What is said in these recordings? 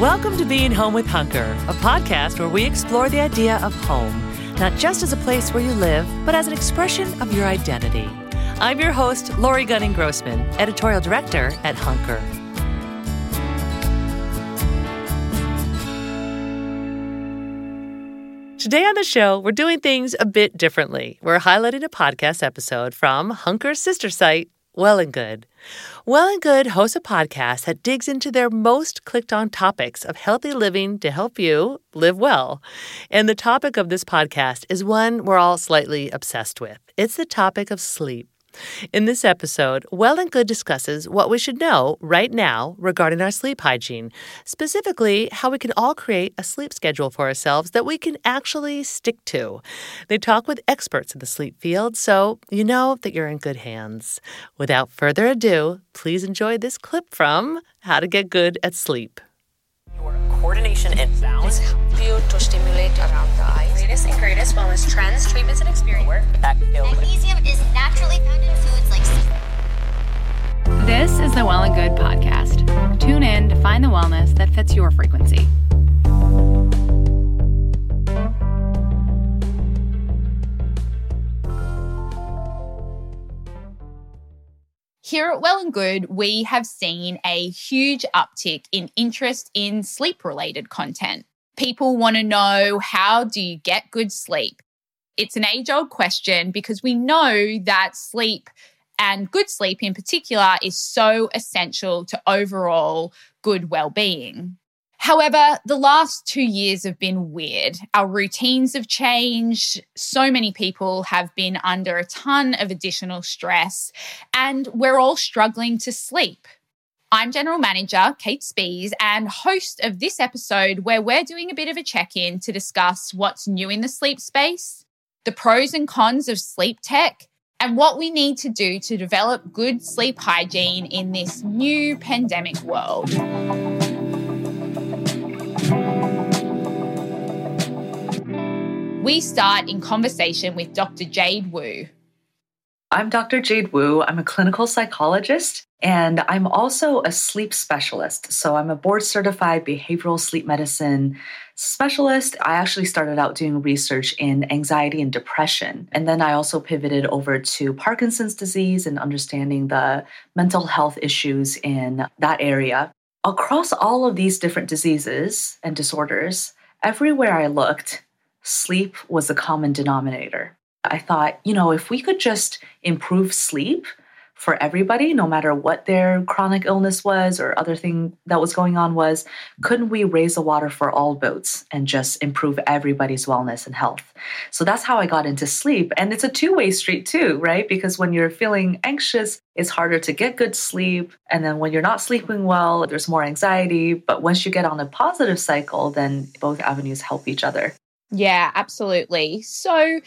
Welcome to Being Home with Hunker, a podcast where we explore the idea of home, not just as a place where you live, but as an expression of your identity. I'm your host, Lori Gunning Grossman, editorial director at Hunker. Today on the show, we're doing things a bit differently. We're highlighting a podcast episode from Hunker's sister site, Well and Good. Well and Good hosts a podcast that digs into their most clicked on topics of healthy living to help you live well. And the topic of this podcast is one we're all slightly obsessed with it's the topic of sleep. In this episode, Well and Good discusses what we should know right now regarding our sleep hygiene, specifically how we can all create a sleep schedule for ourselves that we can actually stick to. They talk with experts in the sleep field, so you know that you're in good hands. Without further ado, please enjoy this clip from How to Get Good at Sleep. Your coordination and balance. help you to stimulate around the eyes. Latest and greatest wellness trends, treatments, and experience. Magnesium is naturally found in foods like This is the Well and Good podcast. Tune in to find the wellness that fits your frequency. Here at Well and Good, we have seen a huge uptick in interest in sleep related content. People want to know how do you get good sleep? It's an age old question because we know that sleep and good sleep in particular is so essential to overall good well being. However, the last two years have been weird. Our routines have changed. So many people have been under a ton of additional stress, and we're all struggling to sleep. I'm General Manager Kate Spies and host of this episode where we're doing a bit of a check in to discuss what's new in the sleep space, the pros and cons of sleep tech, and what we need to do to develop good sleep hygiene in this new pandemic world. We start in conversation with Dr. Jade Wu. I'm Dr. Jade Wu. I'm a clinical psychologist and I'm also a sleep specialist. So I'm a board certified behavioral sleep medicine specialist. I actually started out doing research in anxiety and depression. And then I also pivoted over to Parkinson's disease and understanding the mental health issues in that area. Across all of these different diseases and disorders, everywhere I looked, sleep was a common denominator. I thought, you know, if we could just improve sleep for everybody, no matter what their chronic illness was or other thing that was going on was, couldn't we raise the water for all boats and just improve everybody's wellness and health? So that's how I got into sleep. And it's a two way street too, right? Because when you're feeling anxious, it's harder to get good sleep. And then when you're not sleeping well, there's more anxiety. But once you get on a positive cycle, then both avenues help each other. Yeah, absolutely. So,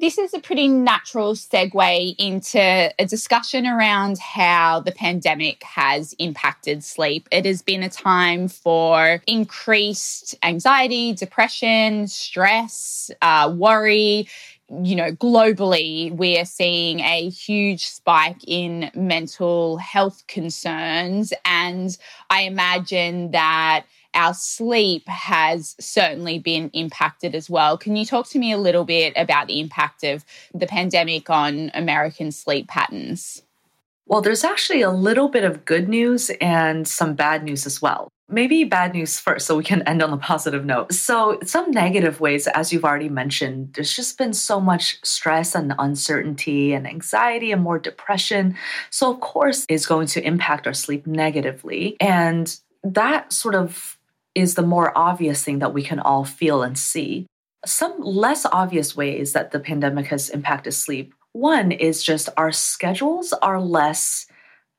This is a pretty natural segue into a discussion around how the pandemic has impacted sleep. It has been a time for increased anxiety, depression, stress, uh, worry. You know, globally, we are seeing a huge spike in mental health concerns. And I imagine that our sleep has certainly been impacted as well. Can you talk to me a little bit about the impact of the pandemic on American sleep patterns? Well, there's actually a little bit of good news and some bad news as well. Maybe bad news first, so we can end on a positive note. So, some negative ways, as you've already mentioned, there's just been so much stress and uncertainty and anxiety and more depression. So, of course, is going to impact our sleep negatively. And that sort of is the more obvious thing that we can all feel and see. Some less obvious ways that the pandemic has impacted sleep. One is just our schedules are less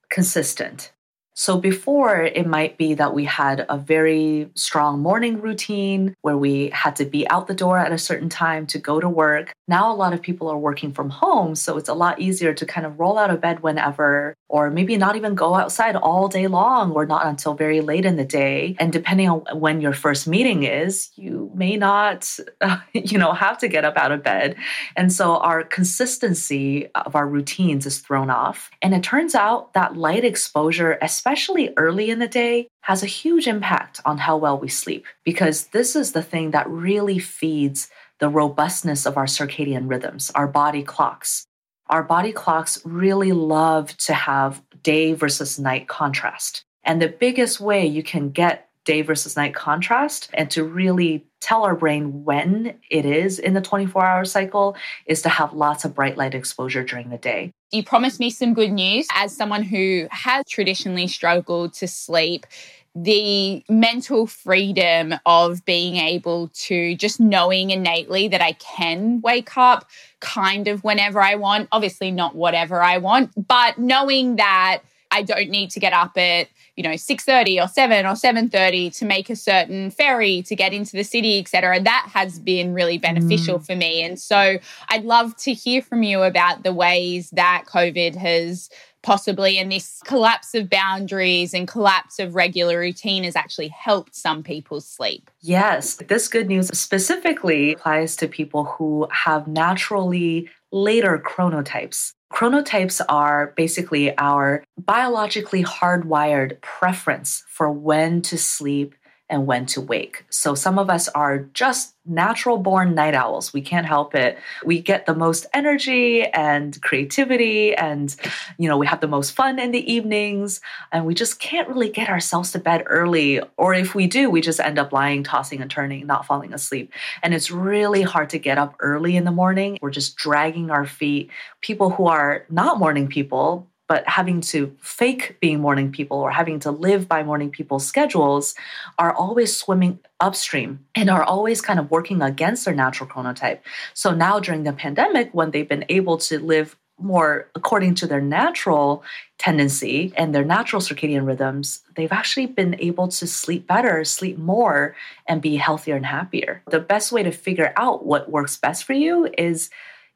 consistent. So before, it might be that we had a very strong morning routine where we had to be out the door at a certain time to go to work. Now, a lot of people are working from home, so it's a lot easier to kind of roll out of bed whenever, or maybe not even go outside all day long or not until very late in the day. And depending on when your first meeting is, you may not, uh, you know, have to get up out of bed. And so our consistency of our routines is thrown off. And it turns out that light exposure, especially early in the day, has a huge impact on how well we sleep because this is the thing that really feeds the robustness of our circadian rhythms, our body clocks. Our body clocks really love to have day versus night contrast. And the biggest way you can get day versus night contrast and to really tell our brain when it is in the 24 hour cycle is to have lots of bright light exposure during the day. You promised me some good news. As someone who has traditionally struggled to sleep, the mental freedom of being able to just knowing innately that I can wake up kind of whenever I want, obviously not whatever I want, but knowing that I don't need to get up at, you know, 6:30 or 7 or 7:30 to make a certain ferry to get into the city, etc. That has been really beneficial mm. for me. And so I'd love to hear from you about the ways that COVID has possibly and this collapse of boundaries and collapse of regular routine has actually helped some people's sleep. Yes, this good news specifically applies to people who have naturally later chronotypes. Chronotypes are basically our biologically hardwired preference for when to sleep and when to wake. So some of us are just natural born night owls. We can't help it. We get the most energy and creativity and you know, we have the most fun in the evenings and we just can't really get ourselves to bed early or if we do, we just end up lying tossing and turning, not falling asleep. And it's really hard to get up early in the morning. We're just dragging our feet. People who are not morning people but having to fake being morning people or having to live by morning people's schedules are always swimming upstream and are always kind of working against their natural chronotype. So now during the pandemic, when they've been able to live more according to their natural tendency and their natural circadian rhythms, they've actually been able to sleep better, sleep more, and be healthier and happier. The best way to figure out what works best for you is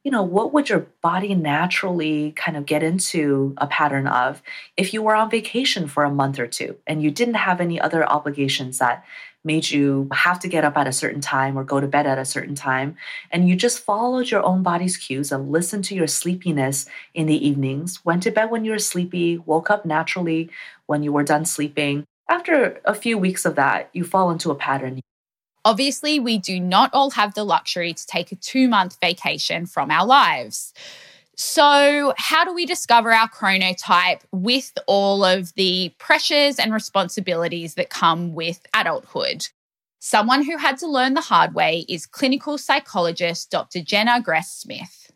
you know, what would your body naturally kind of get into a pattern of if you were on vacation for a month or two and you didn't have any other obligations that made you have to get up at a certain time or go to bed at a certain time, and you just followed your own body's cues and listened to your sleepiness in the evenings, went to bed when you were sleepy, woke up naturally when you were done sleeping. After a few weeks of that, you fall into a pattern. Obviously, we do not all have the luxury to take a two month vacation from our lives. So, how do we discover our chronotype with all of the pressures and responsibilities that come with adulthood? Someone who had to learn the hard way is clinical psychologist Dr. Jenna Gress Smith.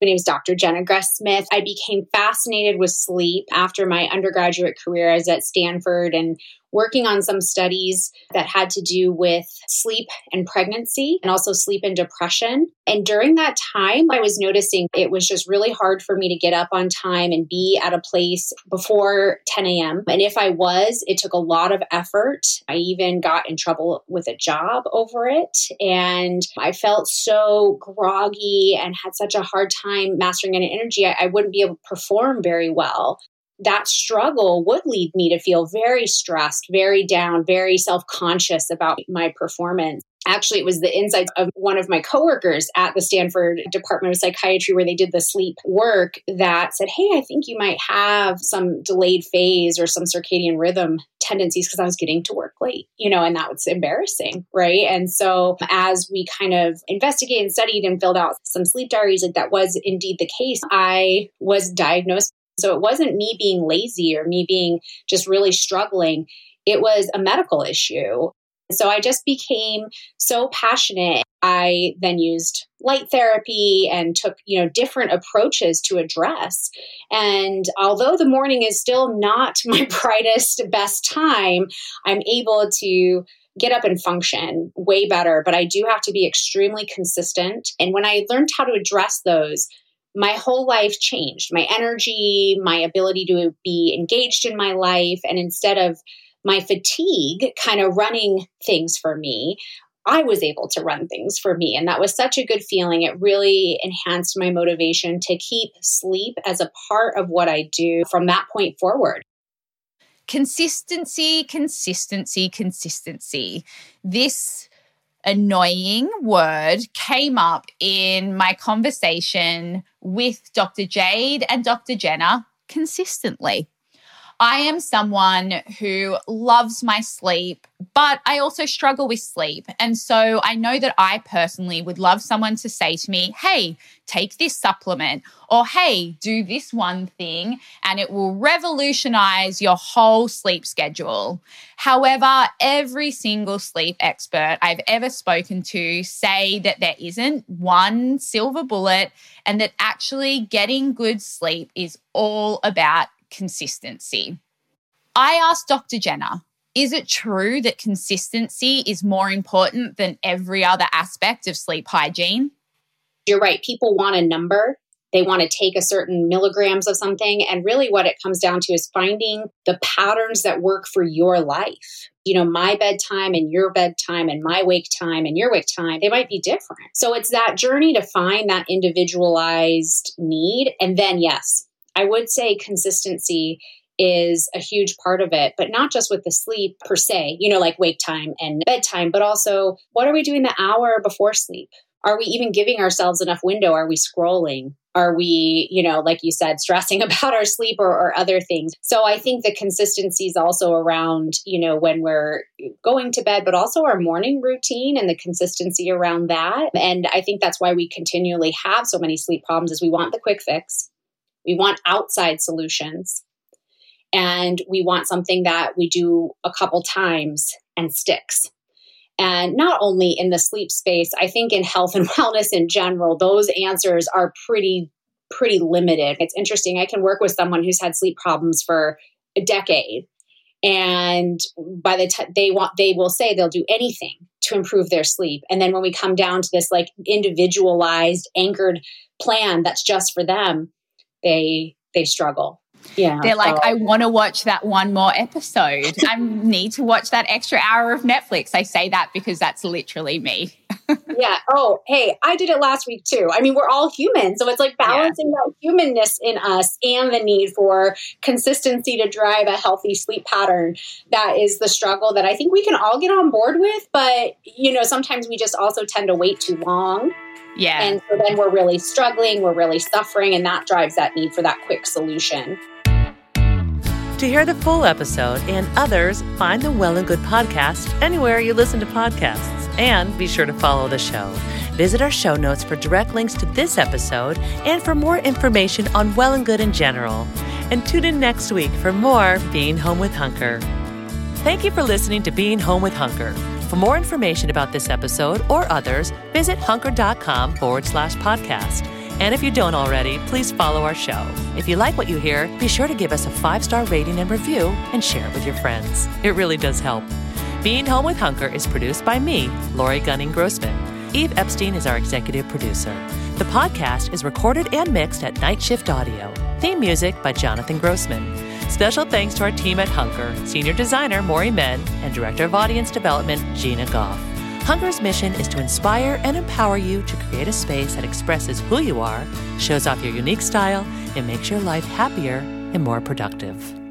My name is Dr. Jenna Gress Smith. I became fascinated with sleep after my undergraduate career. I was at Stanford and working on some studies that had to do with sleep and pregnancy and also sleep and depression. And during that time, I was noticing it was just really hard for me to get up on time and be at a place before 10 a.m. And if I was, it took a lot of effort. I even got in trouble with a job over it. And I felt so groggy and had such a hard time mastering an energy. I, I wouldn't be able to perform very well that struggle would lead me to feel very stressed, very down, very self conscious about my performance. Actually, it was the insights of one of my coworkers at the Stanford Department of Psychiatry, where they did the sleep work, that said, Hey, I think you might have some delayed phase or some circadian rhythm tendencies because I was getting to work late, you know, and that was embarrassing, right? And so, as we kind of investigated and studied and filled out some sleep diaries, like that was indeed the case, I was diagnosed so it wasn't me being lazy or me being just really struggling. It was a medical issue. So I just became so passionate. I then used light therapy and took, you know, different approaches to address. And although the morning is still not my brightest best time, I'm able to get up and function way better, but I do have to be extremely consistent. And when I learned how to address those, my whole life changed my energy, my ability to be engaged in my life. And instead of my fatigue kind of running things for me, I was able to run things for me. And that was such a good feeling. It really enhanced my motivation to keep sleep as a part of what I do from that point forward. Consistency, consistency, consistency. This annoying word came up in my conversation with Dr. Jade and Dr. Jenna consistently. I am someone who loves my sleep, but I also struggle with sleep. And so I know that I personally would love someone to say to me, hey, take this supplement, or hey, do this one thing, and it will revolutionize your whole sleep schedule. However, every single sleep expert I've ever spoken to say that there isn't one silver bullet and that actually getting good sleep is all about consistency. I asked Dr. Jenna, is it true that consistency is more important than every other aspect of sleep hygiene? You're right. People want a number. They want to take a certain milligrams of something. And really, what it comes down to is finding the patterns that work for your life. You know, my bedtime and your bedtime and my wake time and your wake time, they might be different. So it's that journey to find that individualized need. And then, yes, I would say consistency is a huge part of it, but not just with the sleep per se, you know, like wake time and bedtime, but also what are we doing the hour before sleep? Are we even giving ourselves enough window? Are we scrolling? Are we, you know, like you said, stressing about our sleep or, or other things? So I think the consistency is also around, you know, when we're going to bed, but also our morning routine and the consistency around that. And I think that's why we continually have so many sleep problems is we want the quick fix we want outside solutions. And we want something that we do a couple times and sticks. And not only in the sleep space, I think in health and wellness in general, those answers are pretty, pretty limited. It's interesting. I can work with someone who's had sleep problems for a decade. And by the time they want, they will say they'll do anything to improve their sleep. And then when we come down to this like individualized, anchored plan that's just for them, they they struggle. Yeah they're like i want to watch that one more episode. I need to watch that extra hour of netflix. I say that because that's literally me yeah oh hey i did it last week too i mean we're all human so it's like balancing yeah. that humanness in us and the need for consistency to drive a healthy sleep pattern that is the struggle that i think we can all get on board with but you know sometimes we just also tend to wait too long yeah. And so then we're really struggling, we're really suffering, and that drives that need for that quick solution. To hear the full episode and others, find the Well and Good podcast anywhere you listen to podcasts. And be sure to follow the show. Visit our show notes for direct links to this episode and for more information on Well and Good in general. And tune in next week for more Being Home with Hunker. Thank you for listening to Being Home with Hunker. For more information about this episode or others, visit hunker.com forward slash podcast. And if you don't already, please follow our show. If you like what you hear, be sure to give us a five star rating and review and share it with your friends. It really does help. Being Home with Hunker is produced by me, Lori Gunning Grossman. Eve Epstein is our executive producer. The podcast is recorded and mixed at Night Shift Audio. Theme music by Jonathan Grossman. Special thanks to our team at Hunker, senior designer Maury Men, and director of audience development Gina Goff. Hunker's mission is to inspire and empower you to create a space that expresses who you are, shows off your unique style, and makes your life happier and more productive.